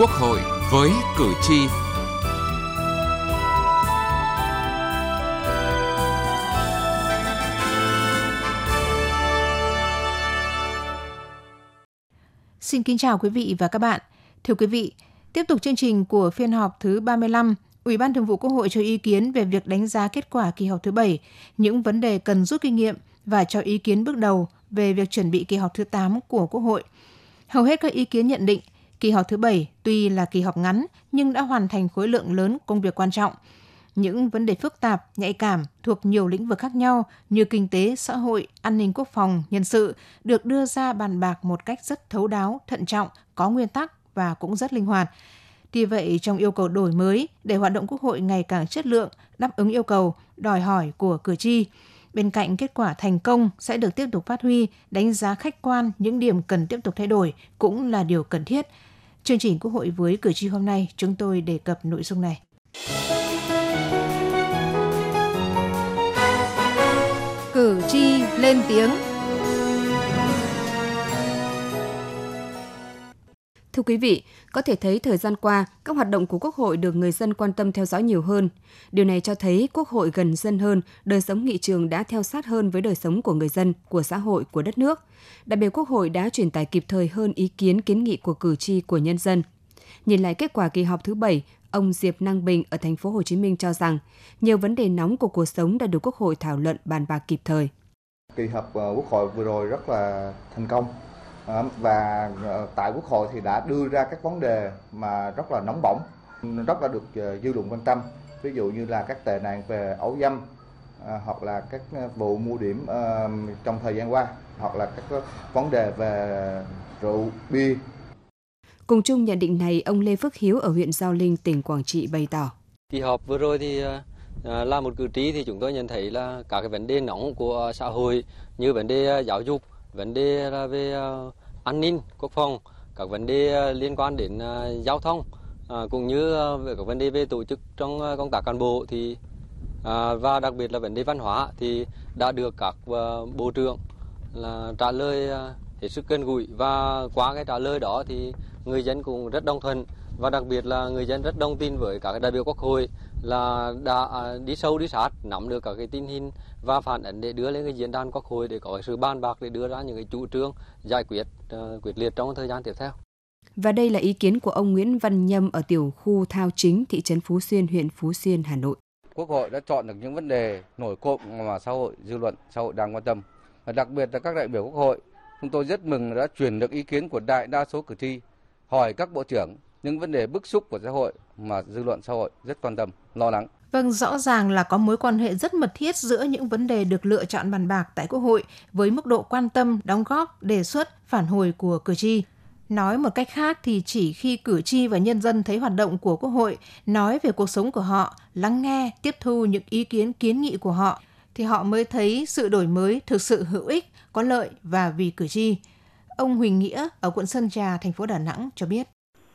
Quốc hội với cử tri. Xin kính chào quý vị và các bạn. Thưa quý vị, tiếp tục chương trình của phiên họp thứ 35, Ủy ban Thường vụ Quốc hội cho ý kiến về việc đánh giá kết quả kỳ họp thứ 7, những vấn đề cần rút kinh nghiệm và cho ý kiến bước đầu về việc chuẩn bị kỳ họp thứ 8 của Quốc hội. Hầu hết các ý kiến nhận định Kỳ họp thứ bảy tuy là kỳ họp ngắn nhưng đã hoàn thành khối lượng lớn công việc quan trọng. Những vấn đề phức tạp, nhạy cảm thuộc nhiều lĩnh vực khác nhau như kinh tế, xã hội, an ninh quốc phòng, nhân sự được đưa ra bàn bạc một cách rất thấu đáo, thận trọng, có nguyên tắc và cũng rất linh hoạt. Tuy vậy, trong yêu cầu đổi mới để hoạt động Quốc hội ngày càng chất lượng, đáp ứng yêu cầu, đòi hỏi của cử tri, Bên cạnh kết quả thành công sẽ được tiếp tục phát huy, đánh giá khách quan những điểm cần tiếp tục thay đổi cũng là điều cần thiết. Chương trình Quốc hội với cử tri hôm nay, chúng tôi đề cập nội dung này. Cử tri lên tiếng Thưa quý vị, có thể thấy thời gian qua, các hoạt động của Quốc hội được người dân quan tâm theo dõi nhiều hơn. Điều này cho thấy Quốc hội gần dân hơn, đời sống nghị trường đã theo sát hơn với đời sống của người dân, của xã hội, của đất nước. Đại biểu Quốc hội đã truyền tải kịp thời hơn ý kiến kiến nghị của cử tri của nhân dân. Nhìn lại kết quả kỳ họp thứ 7, ông Diệp Năng Bình ở thành phố Hồ Chí Minh cho rằng nhiều vấn đề nóng của cuộc sống đã được Quốc hội thảo luận bàn bạc kịp thời. Kỳ họp ờ, Quốc hội vừa rồi rất là thành công và ờ, tại quốc hội thì đã đưa ra các vấn đề mà rất là nóng bỏng rất là được ờ, dư luận quan tâm ví dụ như là các tệ nạn về ấu dâm hoặc là các vụ mua điểm trong thời gian qua hoặc là các vấn đề về rượu bia Cùng chung nhận định này, ông Lê Phước Hiếu ở huyện Giao Linh, tỉnh Quảng Trị bày tỏ. Kỳ họp vừa rồi thì là một cử tri thì chúng tôi nhận thấy là các cái vấn đề nóng của xã hội như vấn đề giáo dục, vấn đề là về an ninh, quốc phòng, các vấn đề ờ, liên quan đến ờ, giao thông ờ, cũng như về các vấn đề về tổ chức trong công tác cán bộ thì và đặc biệt là vấn đề văn hóa thì đã được các bộ trưởng là trả lời hết sức gần gũi. Và qua cái trả lời đó thì người dân cũng rất đồng thuận và đặc biệt là người dân rất đồng tin với các đại biểu quốc hội là đã đi sâu đi sát nắm được các cái tình hình và phản ánh để đưa lên cái diễn đàn quốc hội để có sự bàn bạc để đưa ra những cái chủ trương giải quyết uh, quyết liệt trong thời gian tiếp theo. Và đây là ý kiến của ông Nguyễn Văn Nhâm ở tiểu khu Thao Chính, thị trấn Phú Xuyên, huyện Phú Xuyên, Hà Nội. Quốc hội đã chọn được những vấn đề nổi cộm mà xã hội, dư luận, xã hội đang quan tâm. Và đặc biệt là các đại biểu Quốc hội, chúng tôi rất mừng đã truyền được ý kiến của đại đa số cử tri, hỏi các bộ trưởng những vấn đề bức xúc của xã hội mà dư luận xã hội rất quan tâm, lo lắng. Vâng, rõ ràng là có mối quan hệ rất mật thiết giữa những vấn đề được lựa chọn bàn bạc tại Quốc hội với mức độ quan tâm, đóng góp, đề xuất, phản hồi của cử tri. Nói một cách khác thì chỉ khi cử tri và nhân dân thấy hoạt động của Quốc hội nói về cuộc sống của họ, lắng nghe, tiếp thu những ý kiến kiến nghị của họ thì họ mới thấy sự đổi mới thực sự hữu ích, có lợi và vì cử tri. Ông Huỳnh Nghĩa ở quận Sơn Trà, thành phố Đà Nẵng cho biết.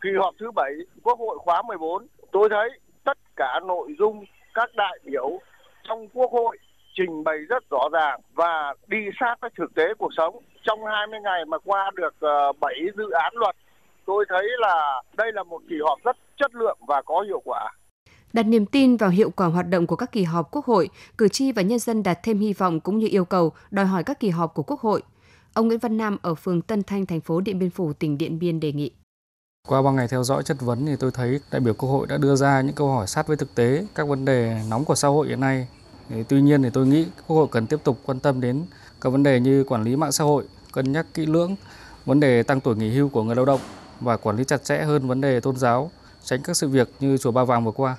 Kỳ họp thứ bảy Quốc hội khóa 14, tôi thấy tất cả nội dung các đại biểu trong Quốc hội trình bày rất rõ ràng và đi sát với thực tế cuộc sống. Trong 20 ngày mà qua được ờ, 7 dự án luật, tôi thấy là đây là một kỳ họp rất chất lượng và có hiệu quả. Đặt niềm tin vào hiệu quả hoạt động của các kỳ họp Quốc hội, cử tri và nhân dân đặt thêm hy vọng cũng như yêu cầu đòi hỏi các kỳ họp của Quốc hội. Ông Nguyễn Văn Nam ở phường Tân Thanh, thành phố Điện Biên Phủ, tỉnh Điện Biên đề nghị. Qua 3 ngày theo dõi chất vấn thì tôi thấy đại biểu Quốc hội đã đưa ra những câu hỏi sát với thực tế, các vấn đề nóng của xã hội hiện nay. Thì tuy nhiên thì tôi nghĩ Quốc hội cần tiếp tục quan tâm đến các vấn đề như quản lý mạng xã hội, cân nhắc kỹ lưỡng vấn đề tăng tuổi nghỉ hưu của người lao động và quản lý chặt chẽ hơn vấn đề tôn giáo, tránh các sự việc như chùa Ba Vàng vừa qua.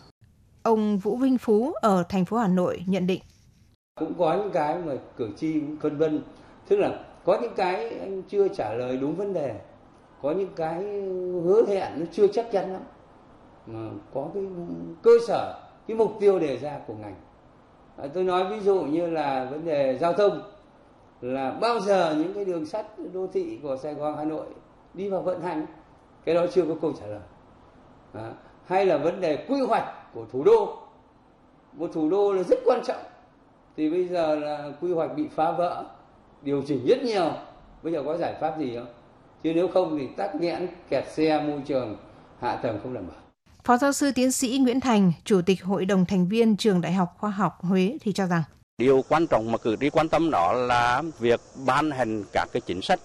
Ông Vũ Vinh Phú ở thành phố Hà Nội nhận định. Cũng có những cái mà cử tri phân vân, tức là có những cái anh chưa trả lời đúng vấn đề có những cái hứa hẹn nó chưa chắc chắn lắm. Mà có cái cơ sở cái mục tiêu đề ra của ngành. À, tôi nói ví dụ như là vấn đề giao thông là bao giờ những cái đường sắt đô thị của Sài Gòn Hà Nội đi vào vận hành cái đó chưa có câu trả lời. À, hay là vấn đề quy hoạch của thủ đô. Một thủ đô là rất quan trọng. Thì bây giờ là quy hoạch bị phá vỡ điều chỉnh rất nhiều. Bây giờ có giải pháp gì không? Chứ nếu không thì tắc nghẽn kẹt xe môi trường hạ tầng không đảm bảo. Phó giáo sư tiến sĩ Nguyễn Thành, Chủ tịch Hội đồng thành viên Trường Đại học Khoa học Huế thì cho rằng Điều quan trọng mà cử tri quan tâm đó là việc ban hành các cái chính sách,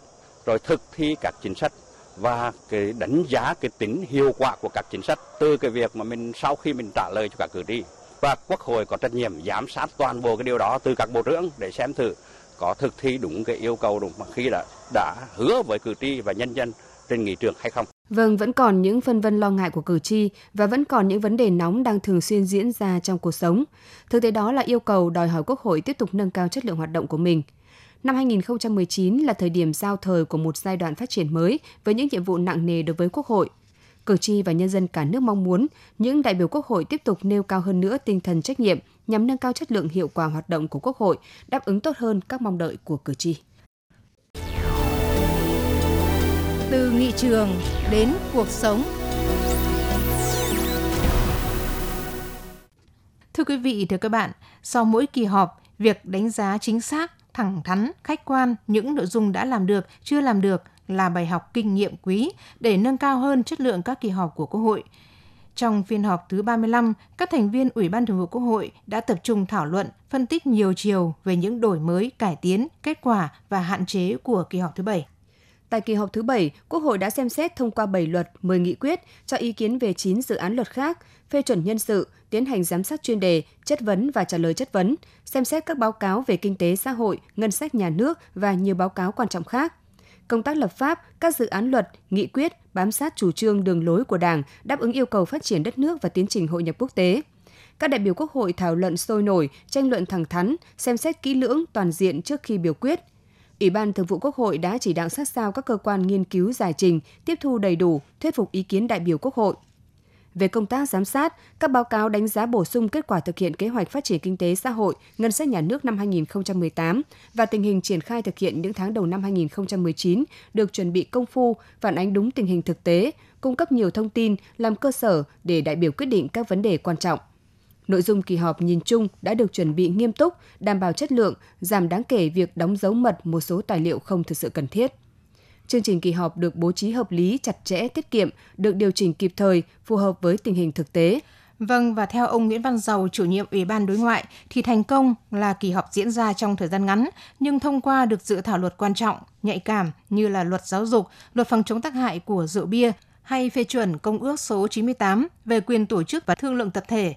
rồi thực thi các chính sách và cái đánh giá cái tính hiệu quả của các chính sách từ cái việc mà mình sau khi mình trả lời cho các cử tri và quốc hội có trách nhiệm giám sát toàn bộ cái điều đó từ các bộ trưởng để xem thử có thực thi đúng cái yêu cầu đúng mà khi đã đã hứa với cử tri và nhân dân trên nghị trường hay không. Vâng, vẫn còn những phân vân lo ngại của cử tri và vẫn còn những vấn đề nóng đang thường xuyên diễn ra trong cuộc sống. Thực tế đó là yêu cầu đòi hỏi Quốc hội tiếp tục nâng cao chất lượng hoạt động của mình. Năm 2019 là thời điểm giao thời của một giai đoạn phát triển mới với những nhiệm vụ nặng nề đối với Quốc hội. Cử tri và nhân dân cả nước mong muốn những đại biểu Quốc hội tiếp tục nêu cao hơn nữa tinh thần trách nhiệm nhằm nâng cao chất lượng hiệu quả hoạt động của Quốc hội, đáp ứng tốt hơn các mong đợi của cử tri. Từ nghị trường đến cuộc sống. Thưa quý vị, thưa các bạn, sau mỗi kỳ họp, việc đánh giá chính xác, thẳng thắn, khách quan những nội dung đã làm được, chưa làm được là bài học kinh nghiệm quý để nâng cao hơn chất lượng các kỳ họp của Quốc hội. Trong phiên họp thứ 35, các thành viên Ủy ban Thường vụ Quốc hội đã tập trung thảo luận, phân tích nhiều chiều về những đổi mới, cải tiến, kết quả và hạn chế của kỳ họp thứ 7. Tại kỳ họp thứ 7, Quốc hội đã xem xét thông qua 7 luật, 10 nghị quyết, cho ý kiến về 9 dự án luật khác, phê chuẩn nhân sự, tiến hành giám sát chuyên đề, chất vấn và trả lời chất vấn, xem xét các báo cáo về kinh tế xã hội, ngân sách nhà nước và nhiều báo cáo quan trọng khác. Công tác lập pháp, các dự án luật, nghị quyết bám sát chủ trương đường lối của Đảng, đáp ứng yêu cầu phát triển đất nước và tiến trình hội nhập quốc tế. Các đại biểu Quốc hội thảo luận sôi nổi, tranh luận thẳng thắn, xem xét kỹ lưỡng toàn diện trước khi biểu quyết, Ủy ban Thường vụ Quốc hội đã chỉ đạo sát sao các cơ quan nghiên cứu giải trình, tiếp thu đầy đủ, thuyết phục ý kiến đại biểu Quốc hội. Về công tác giám sát, các báo cáo đánh giá bổ sung kết quả thực hiện kế hoạch phát triển kinh tế xã hội, ngân sách nhà nước năm 2018 và tình hình triển khai thực hiện những tháng đầu năm 2019 được chuẩn bị công phu, phản ánh đúng tình hình thực tế, cung cấp nhiều thông tin làm cơ sở để đại biểu quyết định các vấn đề quan trọng. Nội dung kỳ họp nhìn chung đã được chuẩn bị nghiêm túc, đảm bảo chất lượng, giảm đáng kể việc đóng dấu mật một số tài liệu không thực sự cần thiết. Chương trình kỳ họp được bố trí hợp lý, chặt chẽ, tiết kiệm, được điều chỉnh kịp thời, phù hợp với tình hình thực tế. Vâng, và theo ông Nguyễn Văn Giàu, chủ nhiệm Ủy ban Đối ngoại, thì thành công là kỳ họp diễn ra trong thời gian ngắn, nhưng thông qua được dự thảo luật quan trọng, nhạy cảm như là luật giáo dục, luật phòng chống tác hại của rượu bia hay phê chuẩn Công ước số 98 về quyền tổ chức và thương lượng tập thể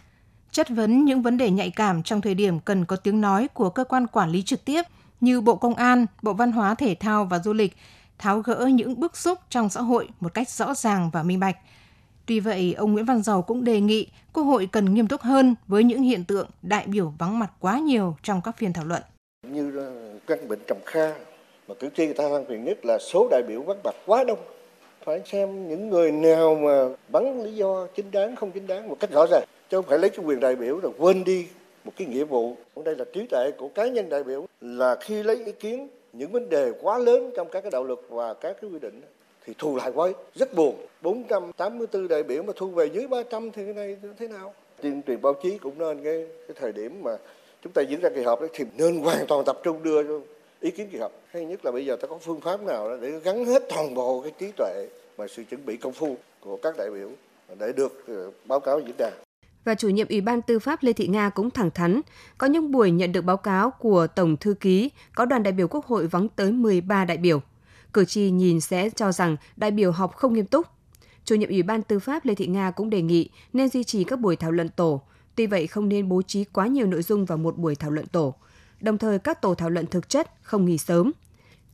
chất vấn những vấn đề nhạy cảm trong thời điểm cần có tiếng nói của cơ quan quản lý trực tiếp như Bộ Công an, Bộ Văn hóa Thể thao và Du lịch, tháo gỡ những bức xúc trong xã hội một cách rõ ràng và minh bạch. Tuy vậy, ông Nguyễn Văn Giàu cũng đề nghị Quốc hội cần nghiêm túc hơn với những hiện tượng đại biểu vắng mặt quá nhiều trong các phiên thảo luận. Như ờ, căn bệnh trầm kha, mà cử tri người ta than phiền nhất là số đại biểu vắng mặt quá đông. Phải xem những người nào mà bắn lý do chính đáng không chính đáng một cách rõ ràng chứ không phải lấy cái quyền đại biểu rồi quên đi một cái nghĩa vụ đây là trí tuệ của cá nhân đại biểu là khi lấy ý kiến những vấn đề quá lớn trong các cái đạo luật và các cái quy định thì thu lại quá rất buồn. 484 đại biểu mà thu về dưới 300 thì cái này thế nào? Tuyên truyền báo chí cũng nên cái cái thời điểm mà chúng ta diễn ra kỳ họp đấy thì nên hoàn toàn tập trung đưa ý kiến kỳ họp. Hay nhất là bây giờ ta có phương pháp nào để gắn hết toàn bộ cái trí tuệ và sự chuẩn bị công phu của các đại biểu để được ờ, báo cáo diễn đàn? Và chủ nhiệm Ủy ban Tư pháp Lê Thị Nga cũng thẳng thắn, có những buổi nhận được báo cáo của Tổng Thư ký, có đoàn đại biểu Quốc hội vắng tới 13 đại biểu. Cử tri nhìn sẽ cho rằng đại biểu họp không nghiêm túc. Chủ nhiệm Ủy ban Tư pháp Lê Thị Nga cũng đề nghị nên duy trì các buổi thảo luận tổ, tuy vậy không nên bố trí quá nhiều nội dung vào một buổi thảo luận tổ. Đồng thời các tổ thảo luận thực chất không nghỉ sớm,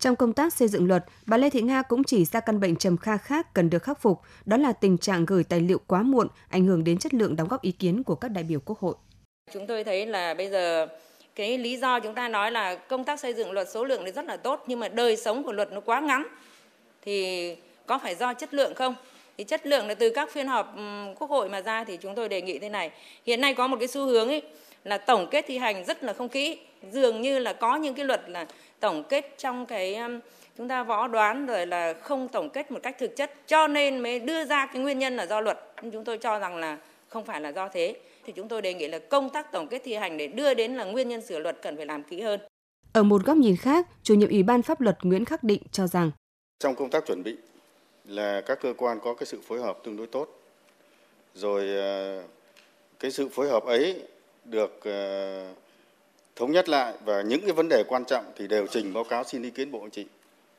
trong công tác xây dựng luật, bà Lê Thị Nga cũng chỉ ra căn bệnh trầm kha khác cần được khắc phục, đó là tình trạng gửi tài liệu quá muộn, ảnh hưởng đến chất lượng đóng góp ý kiến của các đại biểu Quốc hội. Chúng tôi thấy là bây giờ cái lý do chúng ta nói là công tác xây dựng luật số lượng thì rất là tốt nhưng mà đời sống của luật nó quá ngắn thì có phải do chất lượng không? Thì chất lượng là từ các phiên họp quốc hội mà ra thì chúng tôi đề nghị thế này. Hiện nay có một cái xu hướng ấy là tổng kết thi hành rất là không kỹ, dường như là có những cái luật là tổng kết trong cái um, chúng ta võ đoán rồi là không tổng kết một cách thực chất cho nên mới đưa ra cái nguyên nhân là do luật nhưng chúng tôi cho rằng là không phải là do thế thì chúng tôi đề nghị là công tác tổng kết thi hành để đưa đến là nguyên nhân sửa luật cần phải làm kỹ hơn. Ở một góc nhìn khác, chủ nhiệm Ủy ban pháp luật Nguyễn Khắc Định cho rằng trong công tác chuẩn bị là các cơ quan có cái sự phối hợp tương đối tốt. Rồi ờ, cái sự phối hợp ấy được ờ, thống nhất lại và những cái vấn đề quan trọng thì đều trình báo cáo xin ý kiến Bộ Chính trị.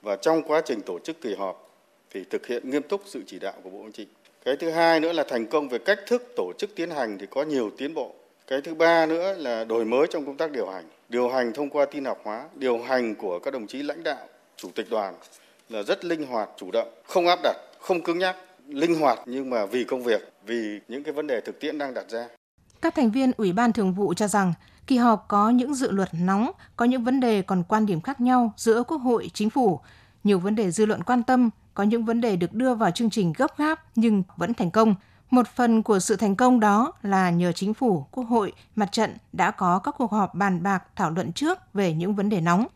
Và trong quá trình tổ chức kỳ họp thì thực hiện nghiêm túc sự chỉ đạo của Bộ Chính trị. Cái thứ hai nữa là thành công về cách thức tổ chức tiến hành thì có nhiều tiến bộ. Cái thứ ba nữa là đổi mới trong công tác điều hành. Điều hành thông qua tin học hóa, điều hành của các đồng chí lãnh đạo, chủ tịch đoàn là rất linh hoạt, chủ động, không áp đặt, không cứng nhắc, linh hoạt nhưng mà vì công việc, vì những cái vấn đề thực tiễn đang đặt ra. Các thành viên Ủy ban Thường vụ cho rằng kỳ họp có những dự luật nóng, có những vấn đề còn quan điểm khác nhau giữa Quốc hội, Chính phủ, nhiều vấn đề dư luận quan tâm, có những vấn đề được đưa vào chương trình gấp gáp nhưng vẫn thành công. Một phần của sự thành công đó là nhờ chính phủ, quốc hội, mặt trận đã có các cuộc họp bàn bạc thảo luận trước về những vấn đề nóng.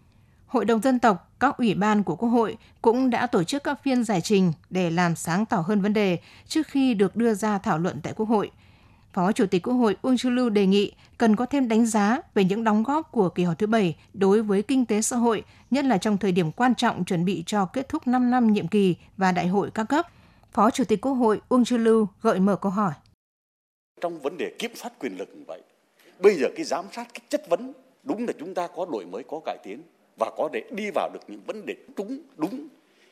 Hội đồng dân tộc, các ủy ban của Quốc hội cũng đã tổ chức các phiên giải trình để làm sáng tỏ hơn vấn đề trước khi được đưa ra thảo luận tại Quốc hội. Phó Chủ tịch Quốc hội Uông Chu Lưu đề nghị cần có thêm đánh giá về những đóng góp của kỳ họp thứ bảy đối với kinh tế xã hội, nhất là trong thời điểm quan trọng chuẩn bị cho kết thúc 5 năm nhiệm kỳ và đại hội các cấp. Phó Chủ tịch Quốc hội Uông Chu Lưu gợi mở câu hỏi. Trong vấn đề kiểm soát quyền lực như vậy, bây giờ cái giám sát, cái chất vấn, đúng là chúng ta có đổi mới, có cải tiến và có để đi vào được những vấn đề đúng, đúng.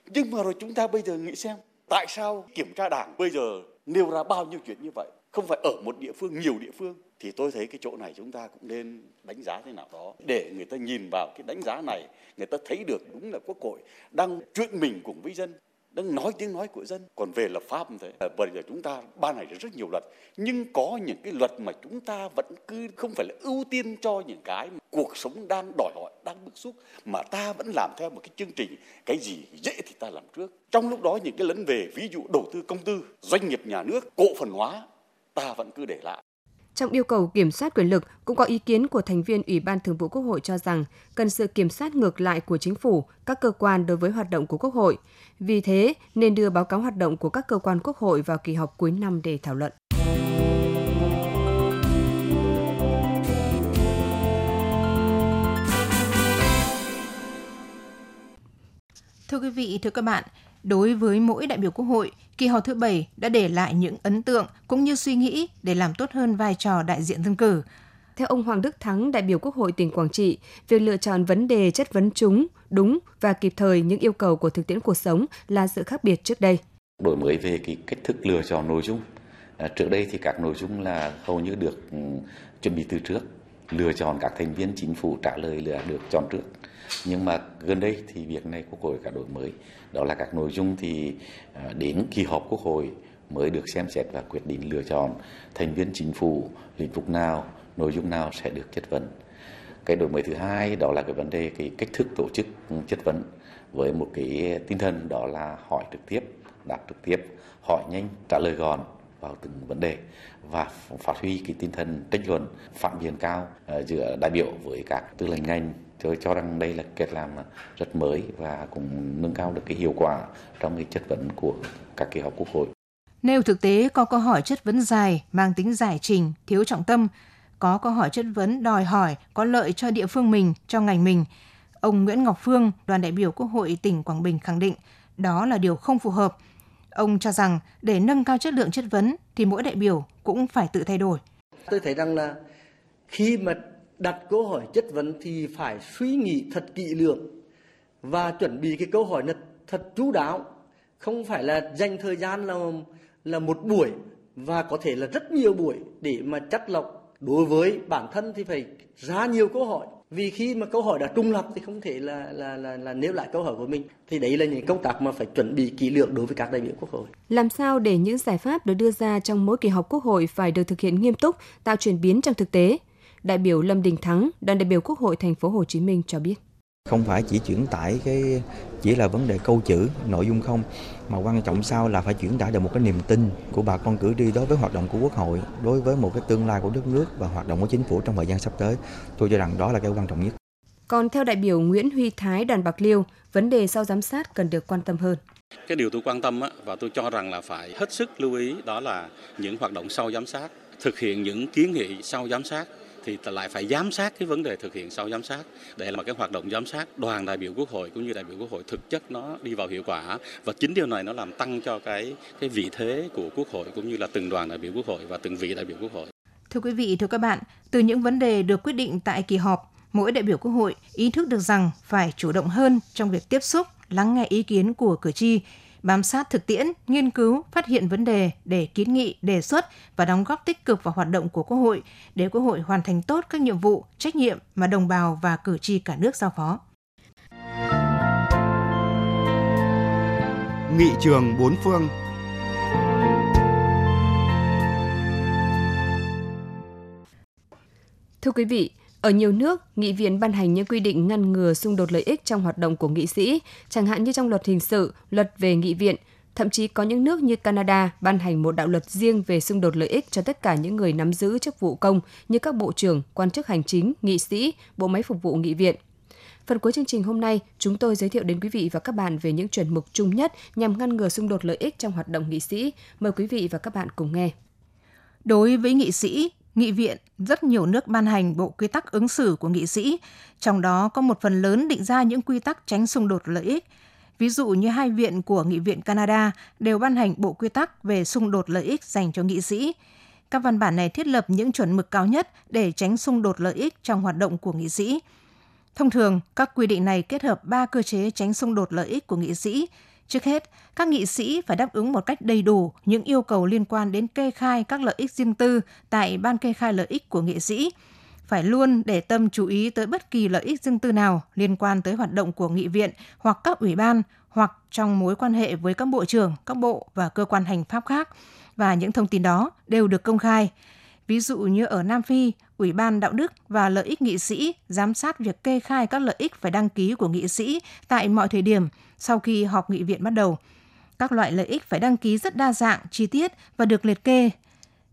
Nhưng mà rồi chúng ta bây giờ nghĩ xem, tại sao kiểm tra đảng bây giờ nêu ra bao nhiêu chuyện như vậy? Không phải ở một địa phương, nhiều địa phương. Thì tôi thấy cái chỗ này chúng ta cũng nên đánh giá thế nào đó. Để người ta nhìn vào cái đánh giá này, người ta thấy được đúng là quốc hội đang chuyện mình cùng với dân đang nói tiếng nói của dân còn về lập pháp như thế à, bây giờ chúng ta ban hành rất nhiều luật nhưng có những cái luật mà chúng ta vẫn cứ không phải là ưu tiên cho những cái mà cuộc sống đang đòi hỏi đang bức xúc mà ta vẫn làm theo một cái chương trình cái gì dễ thì ta làm trước trong lúc đó những cái lấn về ví dụ đầu tư công tư doanh nghiệp nhà nước cổ phần hóa ta vẫn cứ để lại trong yêu cầu kiểm soát quyền lực, cũng có ý kiến của thành viên Ủy ban Thường vụ Quốc hội cho rằng cần sự kiểm soát ngược lại của chính phủ, các cơ quan đối với hoạt động của Quốc hội. Vì thế, nên đưa báo cáo hoạt động của các cơ quan Quốc hội vào kỳ họp cuối năm để thảo luận. Thưa quý vị, thưa các bạn, đối với mỗi đại biểu Quốc hội, kỳ họp thứ bảy đã để lại những ấn tượng cũng như suy nghĩ để làm tốt hơn vai trò đại diện dân cử. Theo ông Hoàng Đức Thắng, đại biểu Quốc hội tỉnh Quảng Trị, việc lựa chọn vấn đề chất vấn chúng, đúng và kịp thời những yêu cầu của thực tiễn cuộc sống là sự khác biệt trước đây. Đổi mới về cái cách thức lựa chọn nội dung. À, trước đây thì các nội dung là hầu như được um, chuẩn bị từ trước, lựa chọn các thành viên chính phủ trả lời là được chọn trước nhưng mà gần đây thì việc này quốc hội cả đổi mới. Đó là các nội dung thì à, đến kỳ họp quốc hội mới được xem xét và quyết định lựa chọn thành viên chính phủ, lĩnh vực nào, nội dung nào sẽ được chất vấn. Cái đổi mới thứ hai đó là cái vấn đề cái cách thức tổ chức chất vấn với một cái tinh thần đó là hỏi trực tiếp đáp trực tiếp, hỏi nhanh, trả lời gọn vào từng vấn đề và phát huy cái tinh thần tranh luận, phản biện cao à, giữa đại biểu với các tư lệnh ngành tôi cho rằng đây là cách làm rất mới và cũng nâng cao được cái hiệu quả trong cái chất vấn của các kỳ họp quốc hội. Nếu thực tế có câu hỏi chất vấn dài, mang tính giải trình, thiếu trọng tâm, có câu hỏi chất vấn đòi hỏi có lợi cho địa phương mình, cho ngành mình, ông Nguyễn Ngọc Phương, đoàn đại biểu Quốc hội tỉnh Quảng Bình khẳng định đó là điều không phù hợp. Ông cho rằng để nâng cao chất lượng chất vấn thì mỗi đại biểu cũng phải tự thay đổi. Tôi thấy rằng là khi mà đặt câu hỏi chất vấn thì phải suy nghĩ thật kỹ lưỡng và chuẩn bị cái câu hỏi thật, thật chú đáo không phải là dành thời gian là là một buổi và có thể là rất nhiều buổi để mà chắc lọc đối với bản thân thì phải ra nhiều câu hỏi vì khi mà câu hỏi đã trung lập thì không thể là là là, là nêu lại câu hỏi của mình thì đấy là những công tác mà phải chuẩn bị kỹ lưỡng đối với các đại biểu quốc hội. Làm sao để những giải pháp được đưa ra trong mỗi kỳ họp quốc hội phải được thực hiện nghiêm túc, tạo chuyển biến trong thực tế? Đại biểu Lâm Đình Thắng, đoàn đại biểu Quốc hội thành phố Hồ Chí Minh cho biết. Không phải chỉ chuyển tải cái chỉ là vấn đề câu chữ, nội dung không mà quan trọng sau là phải chuyển tải được một cái niềm tin của bà con cử tri đối với hoạt động của Quốc hội, đối với một cái tương lai của đất nước và hoạt động của chính phủ trong thời gian sắp tới. Tôi cho rằng đó là cái quan trọng nhất. Còn theo đại biểu Nguyễn Huy Thái đoàn Bạc Liêu, vấn đề sau giám sát cần được quan tâm hơn. Cái điều tôi quan tâm á, và tôi cho rằng là phải hết sức lưu ý đó là những hoạt động sau giám sát, thực hiện những kiến nghị sau giám sát thì lại phải giám sát cái vấn đề thực hiện sau giám sát. Để mà cái hoạt động giám sát đoàn đại biểu quốc hội cũng như đại biểu quốc hội thực chất nó đi vào hiệu quả. Và chính điều này nó làm tăng cho cái cái vị thế của quốc hội cũng như là từng đoàn đại biểu quốc hội và từng vị đại biểu quốc hội. Thưa quý vị, thưa các bạn, từ những vấn đề được quyết định tại kỳ họp, mỗi đại biểu quốc hội ý thức được rằng phải chủ động hơn trong việc tiếp xúc, lắng nghe ý kiến của cử tri, bám sát thực tiễn, nghiên cứu, phát hiện vấn đề để kiến nghị, đề xuất và đóng góp tích cực vào hoạt động của Quốc hội để Quốc hội hoàn thành tốt các nhiệm vụ, trách nhiệm mà đồng bào và cử tri cả nước giao phó. Nghị trường bốn phương Thưa quý vị, ở nhiều nước, nghị viện ban hành những quy định ngăn ngừa xung đột lợi ích trong hoạt động của nghị sĩ, chẳng hạn như trong luật hình sự, luật về nghị viện. Thậm chí có những nước như Canada ban hành một đạo luật riêng về xung đột lợi ích cho tất cả những người nắm giữ chức vụ công như các bộ trưởng, quan chức hành chính, nghị sĩ, bộ máy phục vụ nghị viện. Phần cuối chương trình hôm nay, chúng tôi giới thiệu đến quý vị và các bạn về những chuẩn mực chung nhất nhằm ngăn ngừa xung đột lợi ích trong hoạt động nghị sĩ. Mời quý vị và các bạn cùng nghe. Đối với nghị sĩ, nghị viện rất nhiều nước ban hành bộ quy tắc ứng xử của nghị sĩ, trong đó có một phần lớn định ra những quy tắc tránh xung đột lợi ích. Ví dụ như hai viện của Nghị viện Canada đều ban hành bộ quy tắc về xung đột lợi ích dành cho nghị sĩ. Các văn bản này thiết lập những chuẩn mực cao nhất để tránh xung đột lợi ích trong hoạt động của nghị sĩ. Thông thường, các quy định này kết hợp ba cơ chế tránh xung đột lợi ích của nghị sĩ. Trước hết, các nghị sĩ phải đáp ứng một cách đầy đủ những yêu cầu liên quan đến kê khai các lợi ích riêng tư tại ban kê khai lợi ích của nghị sĩ, phải luôn để tâm chú ý tới bất kỳ lợi ích riêng tư nào liên quan tới hoạt động của nghị viện hoặc các ủy ban hoặc trong mối quan hệ với các bộ trưởng, các bộ và cơ quan hành pháp khác và những thông tin đó đều được công khai. Ví dụ như ở Nam Phi, Ủy ban Đạo đức và Lợi ích nghị sĩ giám sát việc kê khai các lợi ích phải đăng ký của nghị sĩ tại mọi thời điểm sau khi họp nghị viện bắt đầu. Các loại lợi ích phải đăng ký rất đa dạng, chi tiết và được liệt kê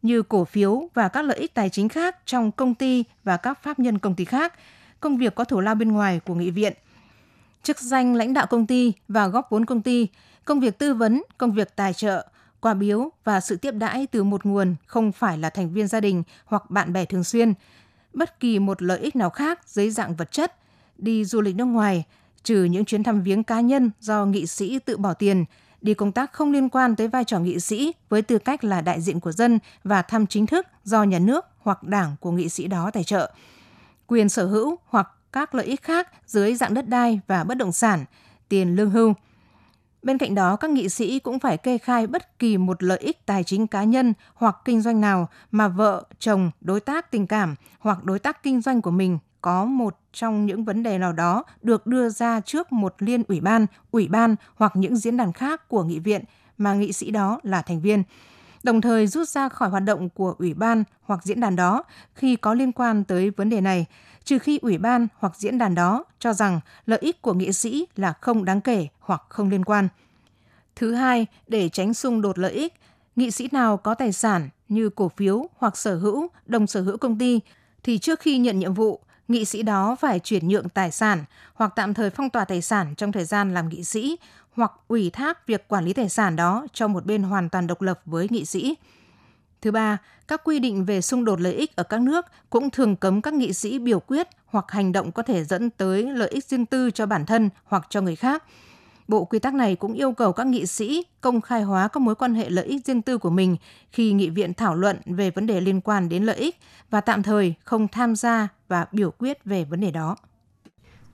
như cổ phiếu và các lợi ích tài chính khác trong công ty và các pháp nhân công ty khác, công việc có thủ lao bên ngoài của nghị viện, chức danh lãnh đạo công ty và góp vốn công ty, công việc tư vấn, công việc tài trợ, quà biếu và sự tiếp đãi từ một nguồn không phải là thành viên gia đình hoặc bạn bè thường xuyên, bất kỳ một lợi ích nào khác dưới dạng vật chất, đi du lịch nước ngoài, trừ những chuyến thăm viếng cá nhân do nghị sĩ tự bỏ tiền, đi công tác không liên quan tới vai trò nghị sĩ với tư cách là đại diện của dân và thăm chính thức do nhà nước hoặc đảng của nghị sĩ đó tài trợ. Quyền sở hữu hoặc các lợi ích khác dưới dạng đất đai và bất động sản, tiền lương hưu. Bên cạnh đó, các nghị sĩ cũng phải kê khai bất kỳ một lợi ích tài chính cá nhân hoặc kinh doanh nào mà vợ, chồng, đối tác tình cảm hoặc đối tác kinh doanh của mình có một trong những vấn đề nào đó được đưa ra trước một liên ủy ban, ủy ban hoặc những diễn đàn khác của nghị viện mà nghị sĩ đó là thành viên đồng thời rút ra khỏi hoạt động của ủy ban hoặc diễn đàn đó khi có liên quan tới vấn đề này, trừ khi ủy ban hoặc diễn đàn đó cho rằng lợi ích của nghị sĩ là không đáng kể hoặc không liên quan. Thứ hai, để tránh xung đột lợi ích, nghị sĩ nào có tài sản như cổ phiếu hoặc sở hữu, đồng sở hữu công ty thì trước khi nhận nhiệm vụ, nghị sĩ đó phải chuyển nhượng tài sản hoặc tạm thời phong tỏa tài sản trong thời gian làm nghị sĩ hoặc ủy thác việc quản lý tài sản đó cho một bên hoàn toàn độc lập với nghị sĩ. Thứ ba, các quy định về xung đột lợi ích ở các nước cũng thường cấm các nghị sĩ biểu quyết hoặc hành động có thể dẫn tới lợi ích riêng tư cho bản thân hoặc cho người khác. Bộ quy tắc này cũng yêu cầu các nghị sĩ công khai hóa các mối quan hệ lợi ích riêng tư của mình khi nghị viện thảo luận về vấn đề liên quan đến lợi ích và tạm thời không tham gia và biểu quyết về vấn đề đó.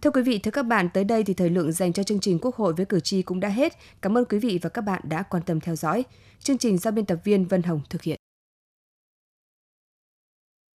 Thưa quý vị, thưa các bạn, tới đây thì thời lượng dành cho chương trình Quốc hội với cử tri cũng đã hết. Cảm ơn quý vị và các bạn đã quan tâm theo dõi. Chương trình do biên tập viên Vân Hồng thực hiện.